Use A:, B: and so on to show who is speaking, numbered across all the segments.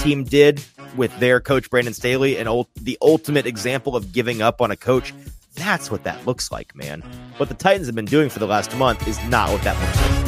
A: Mm-hmm. team did with their coach Brandon Staley and the ultimate example of giving up on a coach. That's what that looks like, man. What the Titans have been doing for the last month is not what that looks like.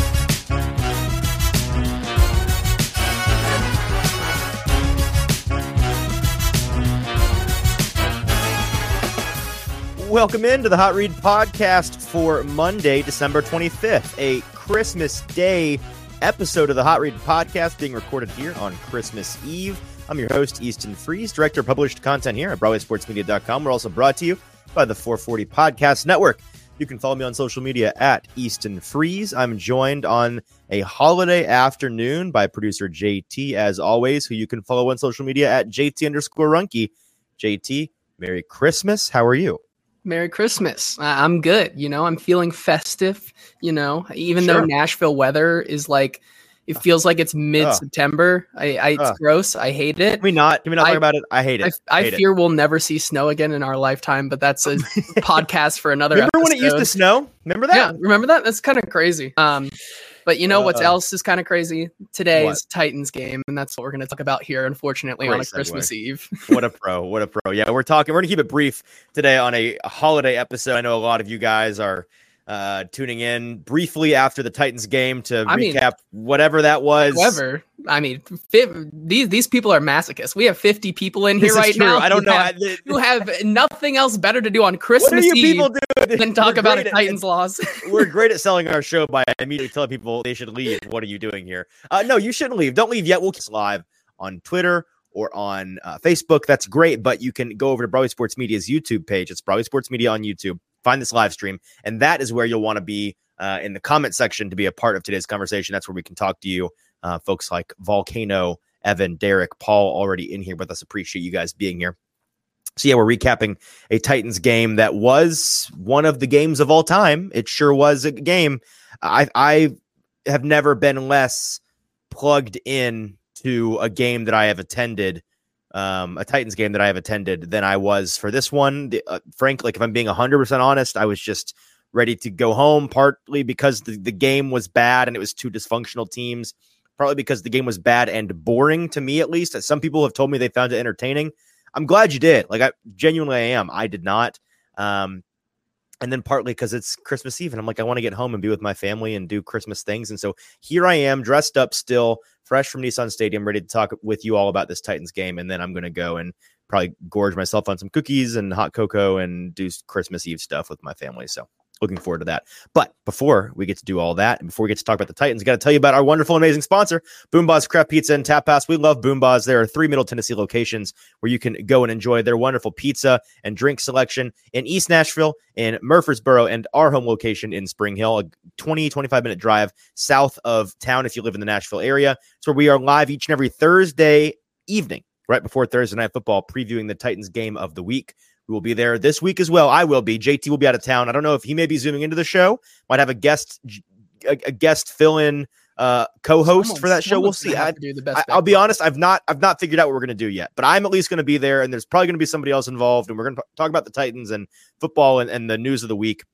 A: Welcome into the Hot Read podcast for Monday, December 25th, a Christmas Day episode of the Hot Read podcast being recorded here on Christmas Eve. I'm your host, Easton Freeze, director of published content here at BroadwaySportsMedia.com. We're also brought to you by the 440 Podcast Network. You can follow me on social media at Easton Freeze. I'm joined on a holiday afternoon by producer JT, as always, who you can follow on social media at JT underscore Ruhnke. JT, Merry Christmas. How are you?
B: Merry Christmas. I'm good. You know, I'm feeling festive. You know, even sure. though Nashville weather is like, it feels like it's mid September. I, I it's gross. I hate it.
A: Can we not? Can we not I, talk about it? I hate it.
B: I, I
A: hate
B: fear it. we'll never see snow again in our lifetime. But that's a podcast for another.
A: Remember
B: episode.
A: when it used to snow? Remember that?
B: Yeah, remember that? That's kind of crazy. Um, but you know uh, what's else is kind of crazy? Today's what? Titans game, and that's what we're going to talk about here. Unfortunately, Great on a segue. Christmas Eve.
A: what a pro! What a pro! Yeah, we're talking. We're going to keep it brief today on a, a holiday episode. I know a lot of you guys are uh, tuning in briefly after the Titans game to I recap mean, whatever that was.
B: However, I mean, these these people are masochists. We have 50 people in here right now.
A: I don't know.
B: Have, who have nothing else better to do on Christmas Eve than talk about a Titans
A: at,
B: loss.
A: we're great at selling our show by immediately telling people they should leave. What are you doing here? Uh, no, you shouldn't leave. Don't leave yet. We'll keep live on Twitter or on uh, Facebook. That's great, but you can go over to Broadway Sports Media's YouTube page. It's Broadway Sports Media on YouTube find this live stream. And that is where you'll want to be uh, in the comment section to be a part of today's conversation. That's where we can talk to you, uh, folks like Volcano, Evan, Derek, Paul, already in here with us. Appreciate you guys being here. So, yeah, we're recapping a Titans game that was one of the games of all time. It sure was a game. I, I have never been less plugged in to a game that I have attended um, a Titans game that I have attended than I was for this one. The, uh, Frank, like if I'm being 100% honest, I was just ready to go home, partly because the, the game was bad and it was two dysfunctional teams, partly because the game was bad and boring to me, at least. Some people have told me they found it entertaining. I'm glad you did. Like, I genuinely I am. I did not. Um, and then partly because it's Christmas Eve, and I'm like, I want to get home and be with my family and do Christmas things. And so here I am, dressed up still, fresh from Nissan Stadium, ready to talk with you all about this Titans game. And then I'm going to go and probably gorge myself on some cookies and hot cocoa and do Christmas Eve stuff with my family. So looking forward to that. But before we get to do all that, and before we get to talk about the Titans, got to tell you about our wonderful, amazing sponsor, BoomBozz Craft Pizza and Tap House. We love BoomBozz. There are three Middle Tennessee locations where you can go and enjoy their wonderful pizza and drink selection in East Nashville, in Murfreesboro, and our home location in Spring Hill, a 20, 25 minute drive south of town if you live in the Nashville area. It's where we are live each and every Thursday evening, right before Thursday Night Football, previewing the Titans game of the week. We will be there this week as well. I will be. JT will be out of town. I don't know if he may be zooming into the show. Might have a guest a, a guest fill in uh, co-host for that show. We'll see. I, will be honest. I've not I've not figured out what we're gonna do yet, but I'm at least gonna be there, and there's probably gonna be somebody else involved, and we're gonna talk about the Titans and football and, and the news of the week.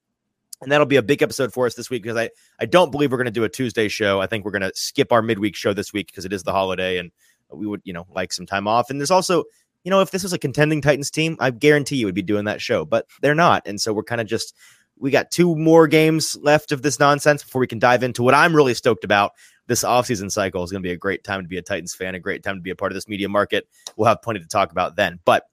A: And that'll be a big episode for us this week because I, I don't believe we're going to do a Tuesday show. I think we're going to skip our midweek show this week because it is the holiday and we would, you know, like some time off. And there's also you know, if this was a contending Titans team, I guarantee you would be doing that show, but they're not. And so we're kind of just, we got two more games left of this nonsense before we can dive into what I'm really stoked about. This offseason cycle is going to be a great time to be a Titans fan, a great time to be a part of this media market. We'll have plenty to talk about then. But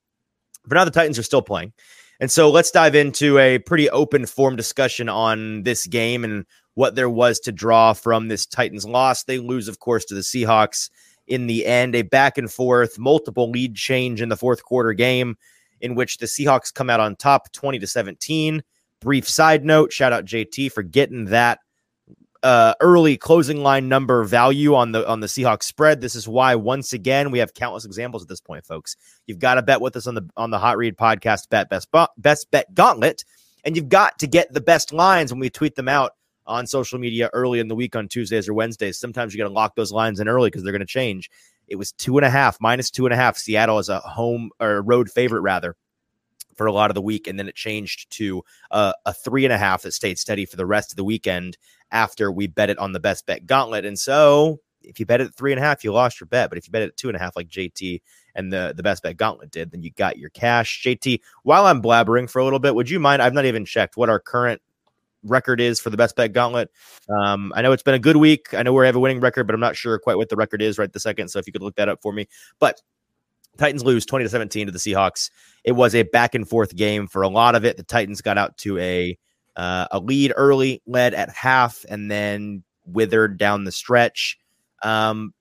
A: for now, the Titans are still playing. And so let's dive into a pretty open form discussion on this game and what there was to draw from this Titans loss. They lose, of course, to the Seahawks in the end, a back and forth, multiple lead change in the fourth quarter game in which the Seahawks come out on top 20 to 17. Brief side note shout out JT for getting that uh, early closing line number value on the on the Seahawks spread. This is why once again we have countless examples at this point, folks. You've got to bet with us on the on the Hot Read podcast bet best best bet gauntlet, and you've got to get the best lines when we tweet them out on social media early in the week on Tuesdays or Wednesdays. Sometimes you got to lock those lines in early because they're going to change. It was two and a half, minus two and a half. Seattle is a home or road favorite, rather, for a lot of the week. And then it changed to uh, a three and a half that stayed steady for the rest of the weekend after we bet it on the best bet gauntlet. And so if you bet at three and a half, you lost your bet. But if you bet at two and a half, like JT and the the best bet gauntlet did, then you got your cash. JT, while I'm blabbering for a little bit, would you mind? I've not even checked what our current record is for the best bet gauntlet. Um, I know it's been a good week. I know we have a winning record, but I'm not sure quite what the record is right the second. So if you could look that up for me. But Titans lose 20 to 17 to the Seahawks. It was a back and forth game for a lot of it. The Titans got out to a uh, a lead early, led at half, and then withered down the stretch. Um,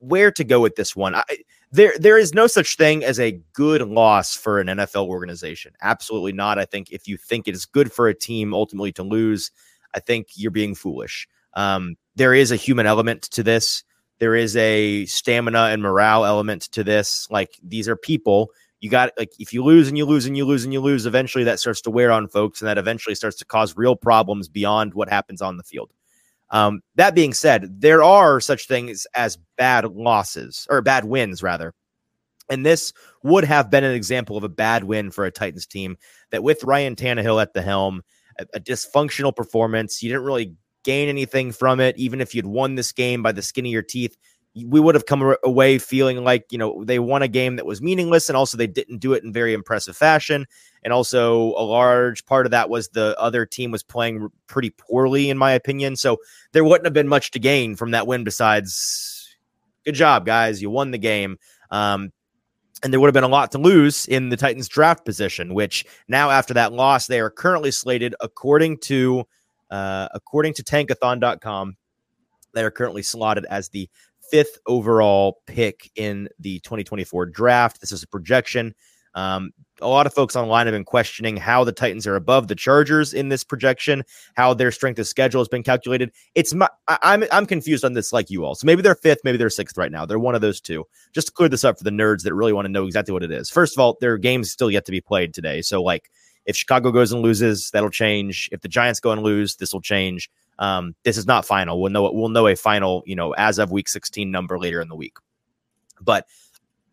A: where to go with this one? I, there, there is no such thing as a good loss for an NFL organization. Absolutely not. I think if you think it is good for a team ultimately to lose, I think you're being foolish. Um, there is a human element to this. There is a stamina and morale element to this. Like these are people. You got like if you lose and you lose and you lose and you lose, eventually that starts to wear on folks, and that eventually starts to cause real problems beyond what happens on the field. Um, that being said, there are such things as bad losses or bad wins, rather. And this would have been an example of a bad win for a Titans team that, with Ryan Tannehill at the helm, a, a dysfunctional performance, you didn't really gain anything from it. Even if you'd won this game by the skin of your teeth, we would have come away feeling like you know they won a game that was meaningless and also they didn't do it in very impressive fashion. And also a large part of that was the other team was playing pretty poorly in my opinion. So there wouldn't have been much to gain from that win besides good job guys. You won the game. Um, and there would have been a lot to lose in the Titans draft position, which now after that loss, they are currently slated according to uh, according to tankathon.com, they are currently slotted as the fifth overall pick in the 2024 draft. This is a projection. Um, a lot of folks online have been questioning how the Titans are above the Chargers in this projection, how their strength of schedule has been calculated. It's my, I, I'm I'm confused on this, like you all. So maybe they're fifth, maybe they're sixth right now. They're one of those two. Just to clear this up for the nerds that really want to know exactly what it is. First of all, their games still yet to be played today. So like, if Chicago goes and loses, that'll change. If the Giants go and lose, this will change. Um, this is not final. We'll know we'll know a final, you know, as of week 16 number later in the week. But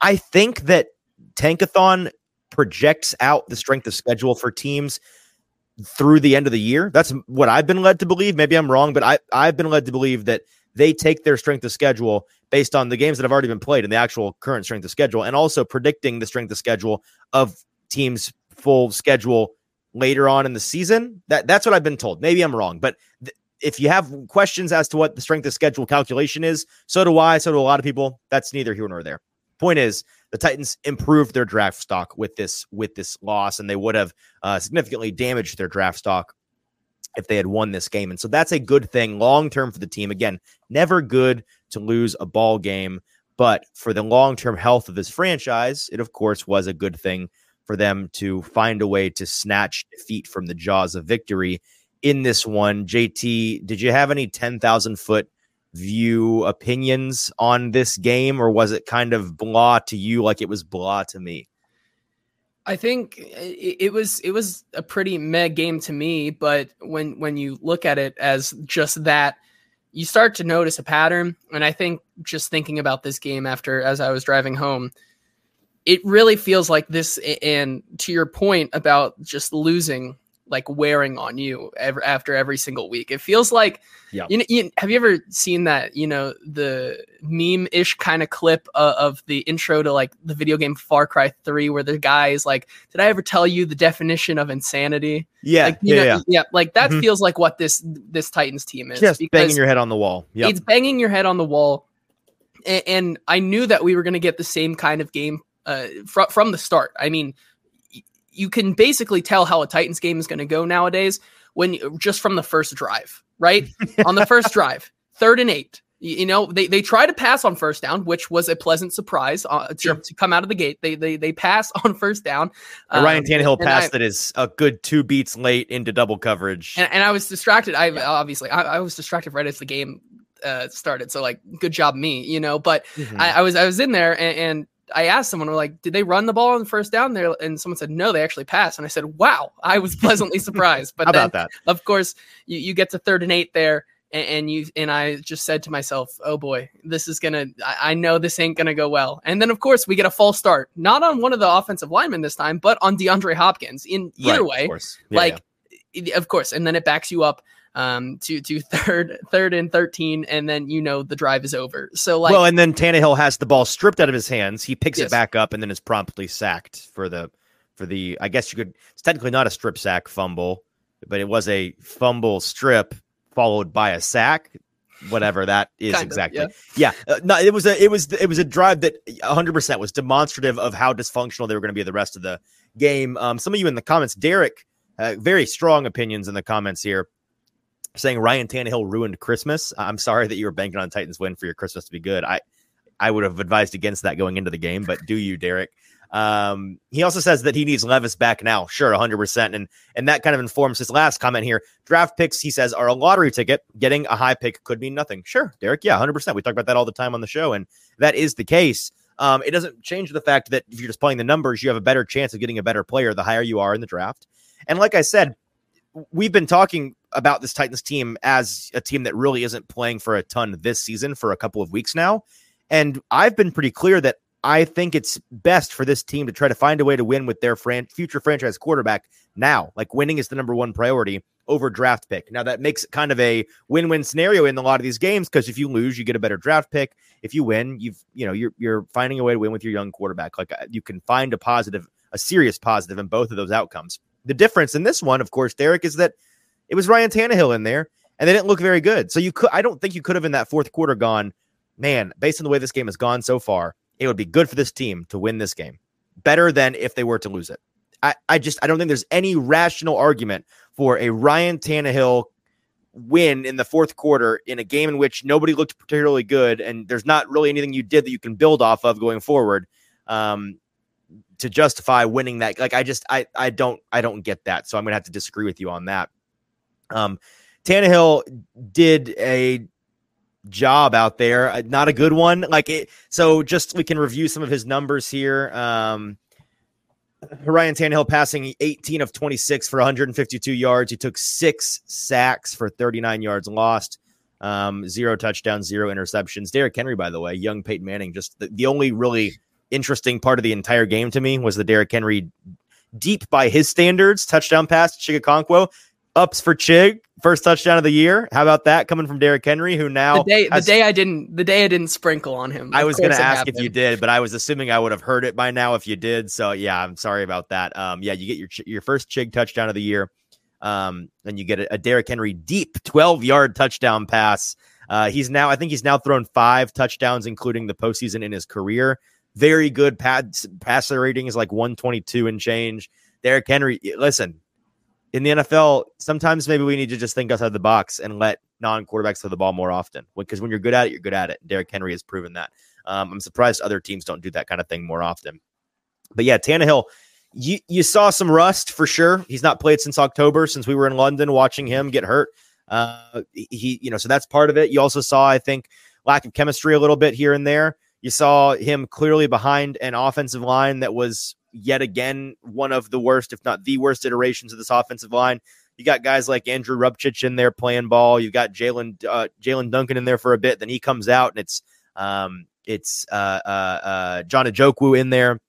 A: I think that Tankathon projects out the strength of schedule for teams through the end of the year. That's what I've been led to believe. Maybe I'm wrong, but I, I've been led to believe that they take their strength of schedule based on the games that have already been played and the actual current strength of schedule, and also predicting the strength of schedule of teams' full schedule later on in the season. That that's what I've been told. Maybe I'm wrong, but th- if you have questions as to what the strength of schedule calculation is, so do I, so do a lot of people. That's neither here nor there. Point is, the Titans improved their draft stock with this with this loss, and they would have uh, significantly damaged their draft stock if they had won this game. And so that's a good thing long term for the team. Again, never good to lose a ball game, but for the long term health of this franchise, it of course was a good thing for them to find a way to snatch defeat from the jaws of victory in this one. JT, did you have any 10,000 foot view opinions on this game, or was it kind of blah to you like it was blah to me?
B: I think it was it was a pretty meh game to me, but when when you look at it as just that, you start to notice a pattern. And I think just thinking about this game after as I was driving home, it really feels like this. And to your point about just losing like wearing on you every, after every single week. It feels like, yeah. You know, you, have you ever seen that? You know, the meme ish kind of clip uh, of the intro to like the video game Far Cry Three, where the guy is like, "Did I ever tell you the definition of insanity?"
A: Yeah,
B: like,
A: yeah,
B: know,
A: yeah,
B: yeah. Like that mm-hmm. feels like what this this Titans team is.
A: Just banging your head on the wall.
B: Yeah, it's banging your head on the wall. And, and I knew that we were going to get the same kind of game uh, fr- from the start. I mean, you can basically tell how a Titans game is going to go nowadays when just from the first drive, right? on the first drive, third and eight. You know, they, they try to pass on first down, which was a pleasant surprise uh, to, sure. to, come out of the gate. They they they pass on first down.
A: Um, Ryan Tannehill pass I, that is a good two beats late into double coverage.
B: And, and I was distracted. I obviously I, I, was distracted right as the game uh, started. So like, good job me, you know. But mm-hmm. I, I, was I was in there and, and I asked someone, like, did they run the ball on the first down there? And someone said, no, they actually passed. And I said, wow, I was pleasantly surprised. But
A: How
B: then,
A: about that?
B: Of course, you, you get to third and eight there. And, and you and I just said to myself, "Oh boy, this is gonna. I, I know this ain't gonna go well." And then, of course, we get a false start, not on one of the offensive linemen this time, but on DeAndre Hopkins. In either right, way,
A: of yeah,
B: like, yeah. of course, and then it backs you up um, to to third third and thirteen, and then you know the drive is over. So like,
A: well, and then Tannehill has the ball stripped out of his hands. He picks
B: Yes.
A: it back up and then is promptly sacked for the for the. I guess you could. It's technically not a strip sack fumble, but it was a fumble strip followed by a sack. Whatever that is
B: Kind of,
A: exactly. yeah, uh, no, it was a it was it was a drive that 100 percent was demonstrative of how dysfunctional they were going to be the rest of the game. Um, some of you in the comments, Derek, uh, very strong opinions in the comments here, saying Ryan Tannehill ruined Christmas. I'm sorry that you were banking on Titans win for your Christmas to be good. I I would have advised against that going into the game, but do you, Derek? Um, he also says that he needs Levis back now. Sure, 100%. And and that kind of informs his last comment here. Draft picks, he says, are a lottery ticket. Getting a high pick could mean nothing. Sure, Derek. Yeah, 100%. We talk about that all the time on the show, and that is the case. Um, it doesn't change the fact that if you're just playing the numbers, you have a better chance of getting a better player the higher you are in the draft. And like I said, we've been talking about this Titans team as a team that really isn't playing for a ton this season for a couple of weeks now. And I've been pretty clear that I think it's best for this team to try to find a way to win with their fran- future franchise quarterback now. Like winning is the number one priority over draft pick. Now that makes it kind of a win-win scenario in a lot of these games because if you lose, you get a better draft pick. If you win, you've you know you're you're finding a way to win with your young quarterback. Like uh, you can find a positive, a serious positive in both of those outcomes. The difference in this one, of course, Derek, is that it was Ryan Tannehill in there, and they didn't look very good. So you could, I don't think you could have in that fourth quarter gone, man. Based on the way this game has gone so far, it would be good for this team to win this game, better than if they were to lose it. I, I just, I don't think there's any rational argument for a Ryan Tannehill win in the fourth quarter in a game in which nobody looked particularly good, and there's not really anything you did that you can build off of going forward. Um, to justify winning that. Like I just I I don't I don't get that. So I'm gonna have to disagree with you on that. Um Tannehill did a job out there, uh, not a good one. Like it so just we can review some of his numbers here. Um Ryan Tannehill passing 18 of 26 for 152 yards. He took six sacks for 39 yards lost. Um, zero touchdowns, zero interceptions. Derrick Henry, by the way, young Peyton Manning, just the, the only really interesting part of the entire game to me was the Derrick Henry deep by his standards touchdown pass to Chig Okonkwo. Ups for Chig, first touchdown of the year. How about that coming from Derrick Henry, who now
B: the day the day I didn't the day I didn't sprinkle on him.
A: I was going to ask if you did, but I was assuming I would have heard it by now if you did. So yeah, I'm sorry about that. Um, yeah, you get your your first Chig touchdown of the year, um, and you get a, a Derrick Henry deep 12 yard touchdown pass. Uh, he's now, I think he's now thrown five touchdowns, including the postseason in his career. Very good pass passer rating is like 122 and change. Derrick Henry, listen, in the NFL, sometimes maybe we need to just think outside the box and let non quarterbacks throw the ball more often. Because when you're good at it, you're good at it. Derrick Henry has proven that. Um, I'm surprised other teams don't do that kind of thing more often. But yeah, Tannehill, you you saw some rust for sure. He's not played since October, since we were in London watching him get hurt. Uh, he, you know, so that's part of it. You also saw, I think, lack of chemistry a little bit here and there. You saw him clearly behind an offensive line that was yet again one of the worst, if not the worst, iterations of this offensive line. You got guys like Andrew Rupcich in there playing ball. You've got Jaelyn uh, Jaelyn Duncan in there for a bit. Then he comes out and it's um, it's uh, uh, uh, John Ajokwu in there.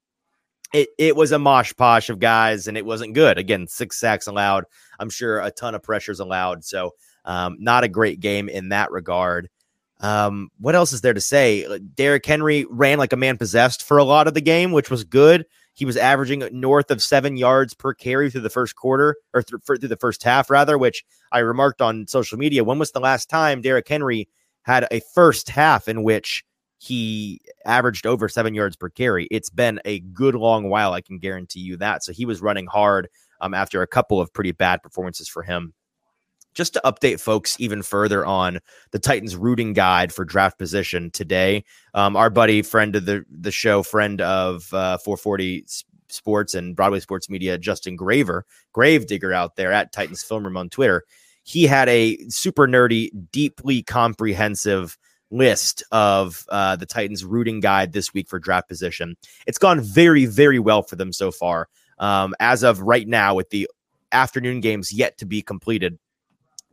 A: It it was a mosh posh of guys, and it wasn't good. Again, six sacks allowed. I'm sure a ton of pressures allowed. So um, not a great game in that regard. Um, what else is there to say? Derrick Henry ran like a man possessed for a lot of the game, which was good. He was averaging north of seven yards per carry through the first quarter or th- through the first half, rather, which I remarked on social media. When was the last time Derrick Henry had a first half in which he averaged over seven yards per carry? It's been a good long while. I can guarantee you that. So he was running hard um, after a couple of pretty bad performances for him just to update folks even further on the Titans rooting guide for draft position today. Um, our buddy, friend of the the show, friend of uh, 440 S- Sports and Broadway Sports Media, Justin Graver, Gravedigger out there at Titans Film Room on Twitter. He had a super nerdy, deeply comprehensive list of uh, the Titans rooting guide this week for draft position. It's gone very, very well for them so far. Um, as of right now, with the afternoon games yet to be completed,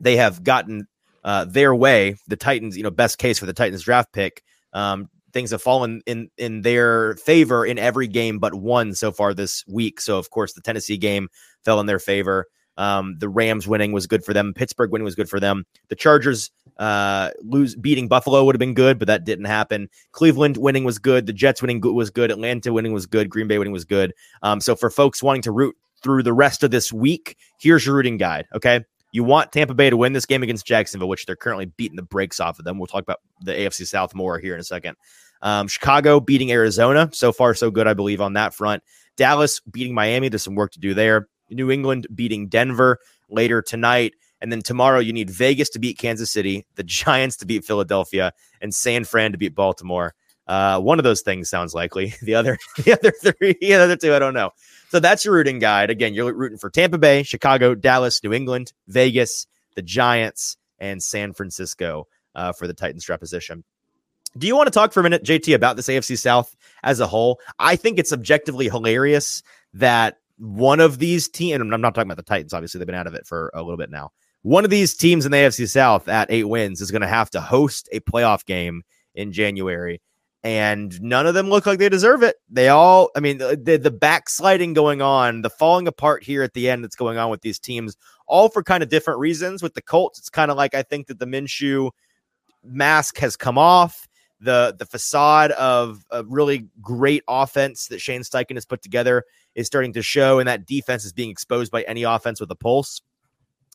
A: they have gotten uh, their way. The Titans, you know, best case for the Titans draft pick. Um, things have fallen in in their favor in every game but one so far this week. So of course the Tennessee game fell in their favor. Um, the Rams winning was good for them. Pittsburgh winning was good for them. The Chargers uh, lose beating Buffalo would have been good, but that didn't happen. Cleveland winning was good. The Jets winning was good. Atlanta winning was good. Green Bay winning was good. Um, so for folks wanting to root through the rest of this week, here's your rooting guide. Okay. You want Tampa Bay to win this game against Jacksonville, which they're currently beating the brakes off of them. We'll talk about the AFC South more here in a second. Um, Chicago beating Arizona. So far, so good, I believe, on that front. Dallas beating Miami. There's some work to do there. New England beating Denver later tonight. And then tomorrow, you need Vegas to beat Kansas City, the Giants to beat Philadelphia, and San Fran to beat Baltimore. Uh, one of those things sounds likely. The other, the other three, the other two, I don't know. So that's your rooting guide. Again, you're rooting for Tampa Bay, Chicago, Dallas, New England, Vegas, the Giants, and San Francisco uh, for the Titans draft position. Do you want to talk for a minute, JT, about this AFC South as a whole? I think it's objectively hilarious that one of these teams, and I'm not talking about the Titans, obviously, they've been out of it for a little bit now. One of these teams in the AFC South at eight wins is going to have to host a playoff game in January. And none of them look like they deserve it. They all, I mean, the, the backsliding going on, the falling apart here at the end that's going on with these teams, all for kind of different reasons. With the Colts, it's kind of like I think that the Minshew mask has come off the the facade of a really great offense that Shane Steichen has put together is starting to show, and that defense is being exposed by any offense with a pulse.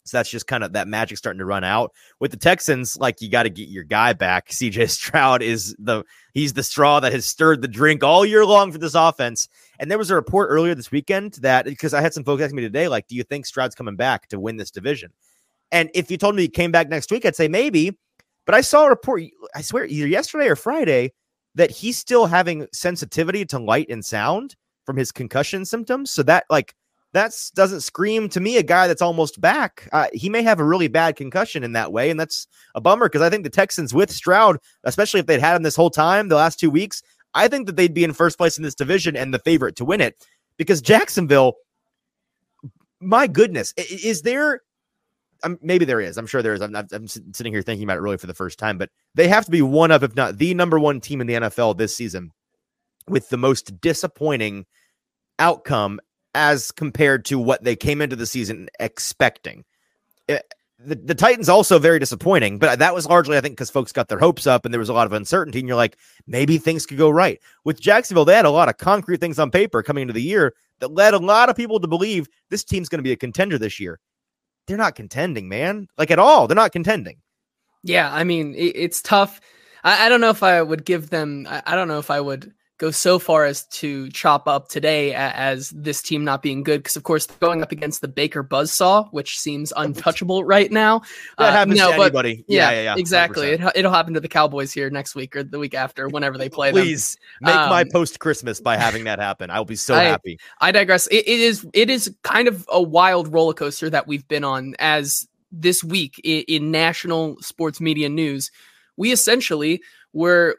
A: So that's just kind of that magic starting to run out. With the Texans, like you got to get your guy back. CJ Stroud is the he's the straw that has stirred the drink all year long for this offense. And there was a report earlier this weekend that because I had some folks asking me today, like, do you think Stroud's coming back to win this division? And if you told me he came back next week, I'd say maybe. But I saw a report, I swear, either yesterday or Friday, that he's still having sensitivity to light and sound from his concussion symptoms. So that like that doesn't scream to me a guy that's almost back. Uh, he may have a really bad concussion in that way, and that's a bummer because I think the Texans with Stroud, especially if they'd had him this whole time, the last two weeks, I think that they'd be in first place in this division and the favorite to win it because Jacksonville. My goodness, is there um, maybe there is. I'm sure there is. I'm, I'm sitting here thinking about it really for the first time, but they have to be one of, if not the number one team in the NFL this season with the most disappointing outcome as compared to what they came into the season expecting. It, eh, the, the Titans also very disappointing, but that was largely, I think, because folks got their hopes up and there was a lot of uncertainty. And you're like, maybe things could go right. With Jacksonville, they had a lot of concrete things on paper coming into the year that led a lot of people to believe this team's going to be a contender this year they're not contending, man. Like at all. They're not contending.
B: Yeah, I mean, it, it's tough. I, I, don't know if I would give them. I, I, don't know if I would go so far as to chop up today as this team not being good because of course going up against the Baker Buzzsaw, which seems untouchable right now.
A: That uh, happens no, to but, anybody. Yeah, yeah, yeah,
B: exactly. It, will happen to the Cowboys here next week or the week after, whenever they play.
A: Please them. make um, my post Christmas by having that happen. I'll be so I, happy.
B: I digress. It, it is it is kind of a wild roller coaster that we've been on as this week in, in national sports media news. We essentially were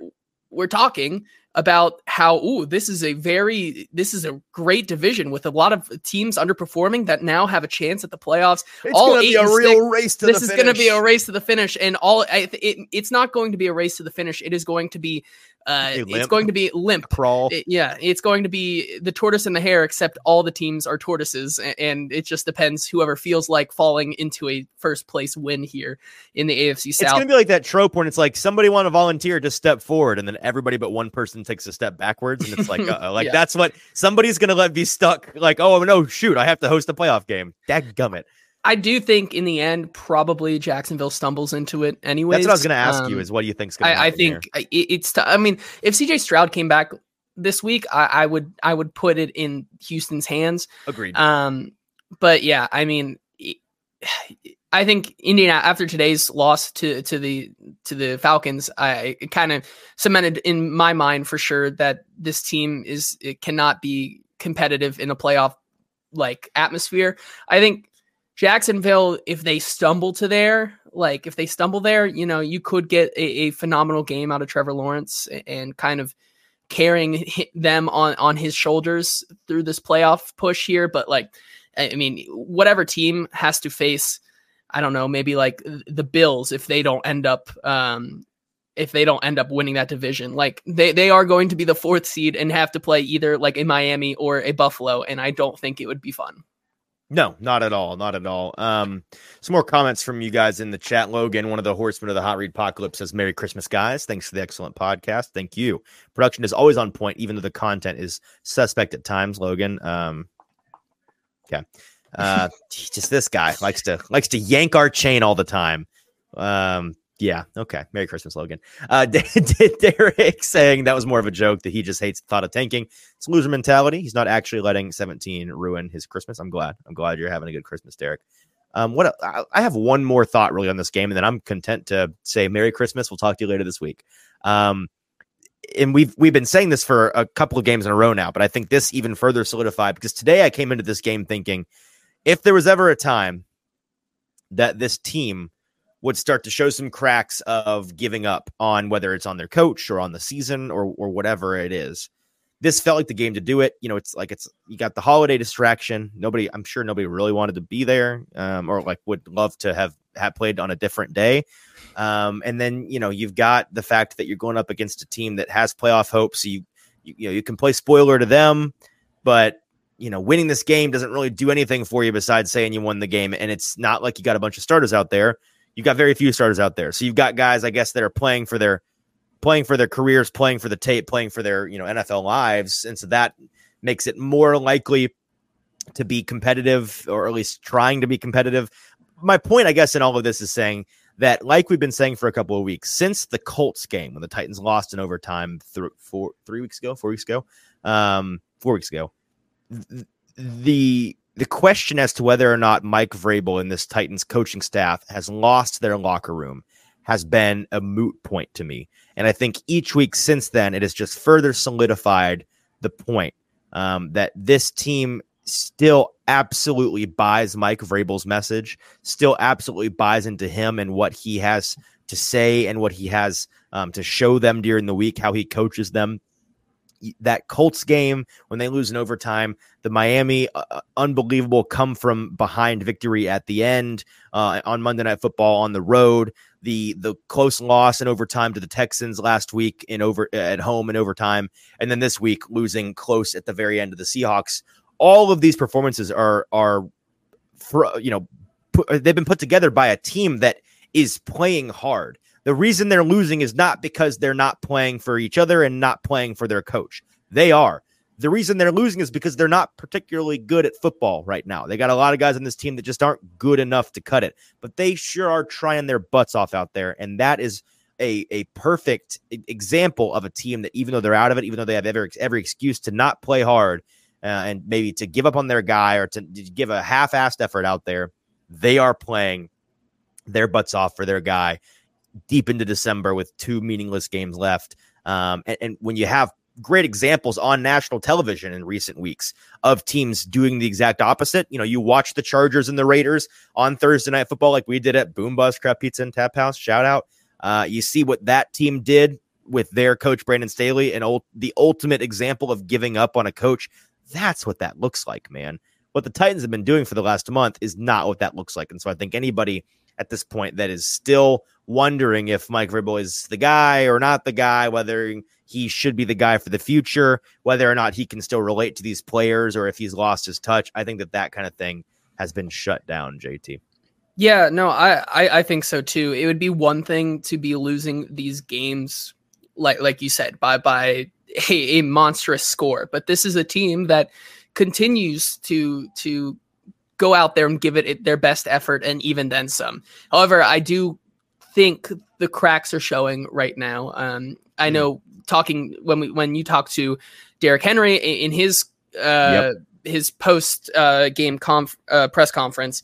B: we're talking about how ooh this is a very this is a great division with a lot of teams underperforming that now have a chance at the playoffs.
A: It's all gonna be a real race to
B: this
A: is
B: going to be a race to the finish, and all it, it's not going to be a race to the finish. It is going to be uh, it's going to be limp
A: crawl.
B: It, yeah, it's going to be the tortoise and the hare, except all the teams are tortoises, and it just depends whoever feels like falling into a first place win here in the AFC South.
A: It's going to be like that trope when it's like somebody want to volunteer to step forward, and then everybody but one person takes a step backwards, and it's like uh, like yeah. that's what somebody's going to let be stuck. Like oh no, shoot, I have to host a playoff game. Dadgummit.
B: I do think in the end, probably Jacksonville stumbles into it anyway.
A: That's what I was going to ask um, you. Is what do you think's going to
B: I, I think it's. T- I mean, if CJ Stroud came back this week, I, I, would I would put it in Houston's hands.
A: Agreed.
B: Um, but yeah, I mean, I think Indiana after today's loss to to the to the Falcons, I kind of cemented in my mind for sure that this team is it cannot be competitive in a playoff like atmosphere. I think Jacksonville, if they stumble to there, like if they stumble there, you know, you could get a, a phenomenal game out of Trevor Lawrence and kind of carrying them on on his shoulders through this playoff push here. But like, I mean, whatever team has to face, I don't know, maybe like the Bills if they don't end up um, if they don't end up winning that division. Like they they are going to be the fourth seed and have to play either like a Miami or a Buffalo, and I don't think it would be fun.
A: No, not at all. Not at all. Um, some more comments from you guys in the chat. Logan, one of the horsemen of the Hot Read Apocalypse, says, Merry Christmas, guys. Thanks for the excellent podcast. Thank you. Production is always on point, even though the content is suspect at times, Logan. Um, okay. Uh, just this guy likes to likes to yank our chain all the time. Um, yeah. Okay. Merry Christmas, Logan. Uh, Derek saying that was more of a joke that he just hates the thought of tanking. It's loser mentality. He's not actually letting 17 ruin his Christmas. I'm glad. I'm glad you're having a good Christmas, Derek. Um, what I have one more thought really on this game, and then I'm content to say Merry Christmas. We'll talk to you later this week. Um, and we've we've been saying this for a couple of games in a row now, but I think this even further solidified because today I came into this game thinking if there was ever a time that this team would start to show some cracks of giving up on whether it's on their coach or on the season or or whatever it is. This felt like the game to do it. You know, it's like it's you got the holiday distraction. Nobody, I'm sure nobody really wanted to be there, um, or like would love to have have played on a different day. Um, and then you know you've got the fact that you're going up against a team that has playoff hopes. So you, you you know you can play spoiler to them, but you know, winning this game doesn't really do anything for you besides saying you won the game. And it's not like you got a bunch of starters out there you've got very few starters out there. So you've got guys, I guess, that are playing for their playing for their careers, playing for the tape, playing for their you know NFL lives, and so that makes it more likely to be competitive, or at least trying to be competitive. My point, I guess, in all of this is saying that, like we've been saying for a couple of weeks, since the Colts game when the Titans lost in overtime th- four, three weeks ago, four weeks ago, um, four weeks ago, th- the the question as to whether or not Mike Vrabel and this Titans coaching staff has lost their locker room has been a moot point to me. And I think each week since then, it has just further solidified the point um, that this team still absolutely buys Mike Vrabel's message, still absolutely buys into him and what he has to say and what he has um, to show them during the week, how he coaches them that Colts game when they lose in overtime, the Miami uh, uh, unbelievable come from behind victory at the end uh, on Monday Night Football on the road, the the close loss in overtime to the Texans last week in over at home in overtime, and then this week losing close at the very end of the Seahawks. All of these performances are are for, you know put, they've been put together by a team that is playing hard. The reason they're losing is not because they're not playing for each other and not playing for their coach. They are. The reason they're losing is because they're not particularly good at football right now. They got a lot of guys on this team that just aren't good enough to cut it, but they sure are trying their butts off out there. And that is a, a perfect example of a team that, even though they're out of it, even though they have every, every excuse to not play hard uh, and maybe to give up on their guy or to, give a half assed effort out there, they are playing their butts off for their guy deep into December with two meaningless games left. Um, and, and when you have great examples on national television in recent weeks of teams doing the exact opposite. You know, you watch the Chargers and the Raiders on Thursday night football, like we did at BoomBozz Crab Pizza and Tap House. Shout out. Uh, you see what that team did with their coach Brandon Staley, and ult- the ultimate example of giving up on a coach. That's what that looks like, man. What the Titans have been doing for the last month is not what that looks like. And so I think anybody at this point that is still wondering if Mike Vrabel is the guy or not the guy, whether he should be the guy for the future, whether or not he can still relate to these players or if he's lost his touch. I think that that kind of thing has been shut down, JT.
B: Yeah, no, I, I, I think so too. It would be one thing to be losing these games, like like you said, by by a, a monstrous score, but this is a team that continues to to go out there and give it their best effort and even then some. However, I do think the cracks are showing right now. Um, I hmm. know talking when we when you talk to Derrick Henry in his uh, yep. his post uh, game conf- uh, press conference,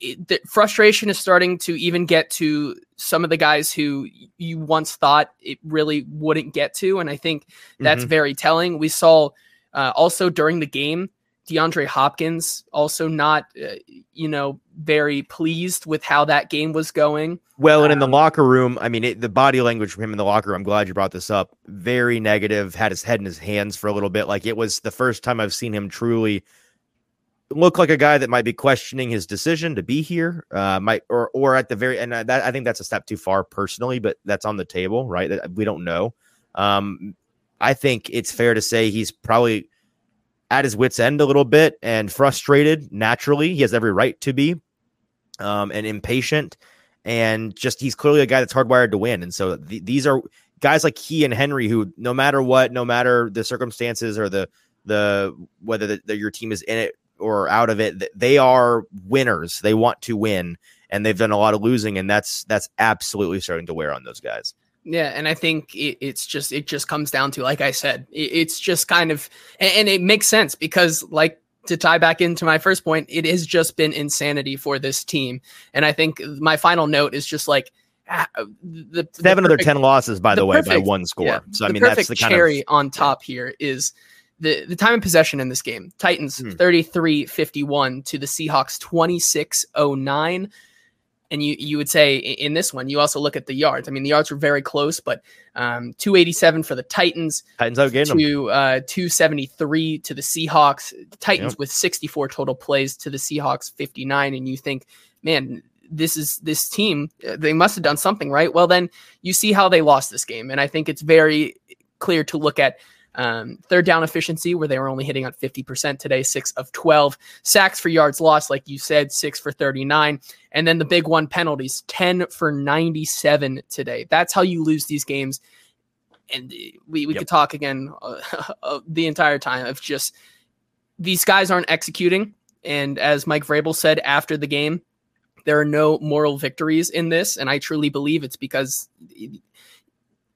B: it, the frustration is starting to even get to some of the guys who you once thought it really wouldn't get to, and I think that's mm-hmm. very telling. We saw uh, also during the game DeAndre Hopkins also not, uh, you know, very pleased with how that game was going.
A: Well, and in the um, locker room, I mean, it, the body language from him in the locker room, I'm glad you brought this up. Very negative, had his head in his hands for a little bit. Like it was the first time I've seen him truly look like a guy that might be questioning his decision to be here. Uh, might or or at the very and that I think that's a step too far personally, but that's on the table, right? We don't know. Um, I think it's fair to say he's probably at his wits' end a little bit and frustrated. Naturally, he has every right to be, um, and impatient, and just he's clearly a guy that's hardwired to win. And so th- these are guys like he and Henry who, no matter what, no matter the circumstances or the the whether the, the, your team is in it or out of it, they are winners. They want to win, and they've done a lot of losing, and that's that's absolutely starting to wear on those guys.
B: Yeah, and I think it, it's just it just comes down to like I said, it, it's just kind of and, and it makes sense because like to tie back into my first point, it has just been insanity for this team, and I think my final note is just like ah, the
A: seven of their ten losses, by the, the way, perfect, by one score. Yeah, so I mean, that's the
B: cherry of, on top here is the the time of possession in this game. Titans hmm. 33-51 to the Seahawks 26-09 and you you would say in this one you also look at the yards. I mean the yards were very close, but um, 287 for the Titans.
A: Titans outgained
B: to uh, 273 to the Seahawks. The Titans yep. with 64 total plays to the Seahawks 59, and you think, man, this is this team. Uh, they must have done something right. Well, then you see how they lost this game, and I think it's very clear to look at um, third down efficiency, where they were only hitting on 50% today, six of 12. Sacks for yards lost, like you said, six for 39. And then the big one penalties, 10 for 97 today. That's how you lose these games. And we, we yep. could talk again uh, uh, the entire time of just these guys aren't executing. And as Mike Vrabel said after the game, there are no moral victories in this. And I truly believe it's because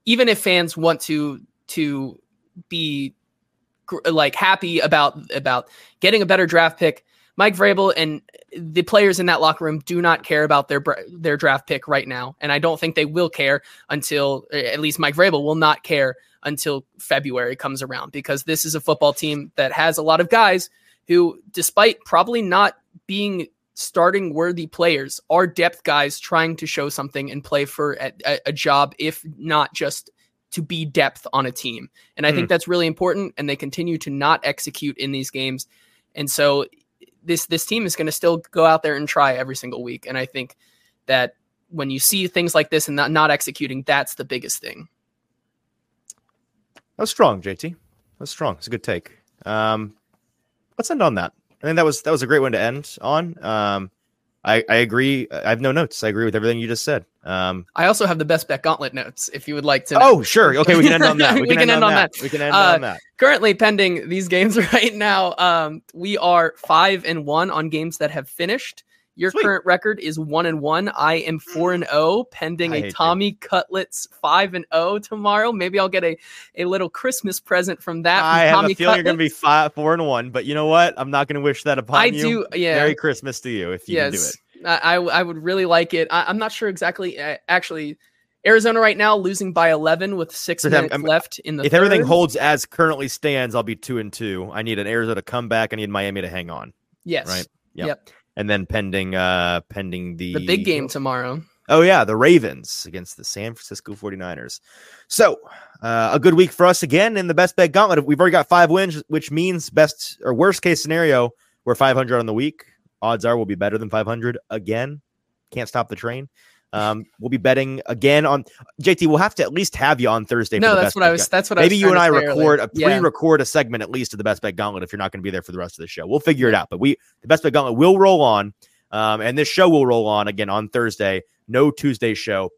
B: even if fans want to to be like happy about about getting a better draft pick. Mike Vrabel and the players in that locker room do not care about their their draft pick right now, and I don't think they will care until eh, at least Mike Vrabel will not care until February comes around because this is a football team that has a lot of guys who, despite probably not being starting worthy players, are depth guys trying to show something and play for a, a job, if not just to be depth on a team. And I mm. think that's really important. And they continue to not execute in these games. And so this this team is going to still go out there and try every single week. And I think that when you see things like this and not, not executing, that's the biggest thing.
A: That was strong, JT. That's strong. It's a good take. Um, let's end on that. I think that was that was a great one to end on. Um, I, I agree. I have no notes. I agree with everything you just said. Um,
B: I also have the best bet gauntlet notes if you would like to.
A: Know. Oh, sure. Okay, we can end on that. We, we can, end, on, that. that. We can end uh, on that.
B: Currently pending these games right now. Um, we are five and one on games that have finished. Your Sweet. current record is one and one. I am mm. four and zero, oh, pending a Tommy you. Cutlets five and zero oh tomorrow. Maybe I'll get a, a little Christmas present from that. From
A: I
B: have
A: Tommy a feeling Cutlets. you're going to be five, four and one, but you know what? I'm not going to wish that upon
B: I
A: you.
B: do. Yeah.
A: Merry Christmas to you if you yes. can do it.
B: I I would really like it. I, am not sure exactly. Actually, Arizona right now losing by 11 with 6 minutes I'm, left in the.
A: If
B: third.
A: everything holds as currently stands, I'll be two and two. I need an Arizona comeback. I need Miami to hang on.
B: Yes.
A: Right. Yep. yep. And then pending uh pending the
B: the big game tomorrow.
A: Oh yeah, the Ravens against the San Francisco 49ers. So, uh, a good week for us again in the best bet gauntlet. We've already got 5 wins, which means best or worst case scenario, we're 500 on the week odds are we'll be better than 500 again. Can't stop the train. Um, we'll be betting again on JT. We'll have to at least have you on Thursday.
B: No, that's what I was. That's what maybe
A: you and I record a pre-record yeah. a segment at least of the best bet gauntlet if you're not going to be there for the rest of the show. We'll figure it out. But we the best bet gauntlet will roll on, um, and this show will roll on again on Thursday. No Tuesday show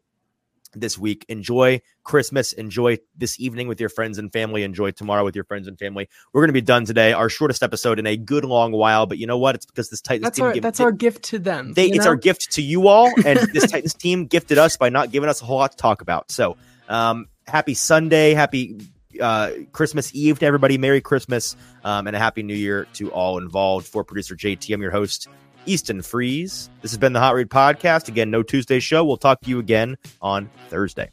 A: this week. Enjoy Christmas. Enjoy this evening with your friends and family. Enjoy tomorrow with your friends and family. We're going to be done today. Our shortest episode in a good long while, but you know what? It's because this Titans
B: that's
A: team.
B: Our, give, that's our gift to them.
A: They, it's know? our gift to you all, and this Titans team gifted us by not giving us a whole lot to talk about. So, um, happy Sunday, happy uh, Christmas Eve to everybody. Merry Christmas um, and a happy New Year to all involved. For producer JT, I'm your host, Easton Freeze. This has been the Hot Read Podcast. Again, no Tuesday show. We'll talk to you again on Thursday.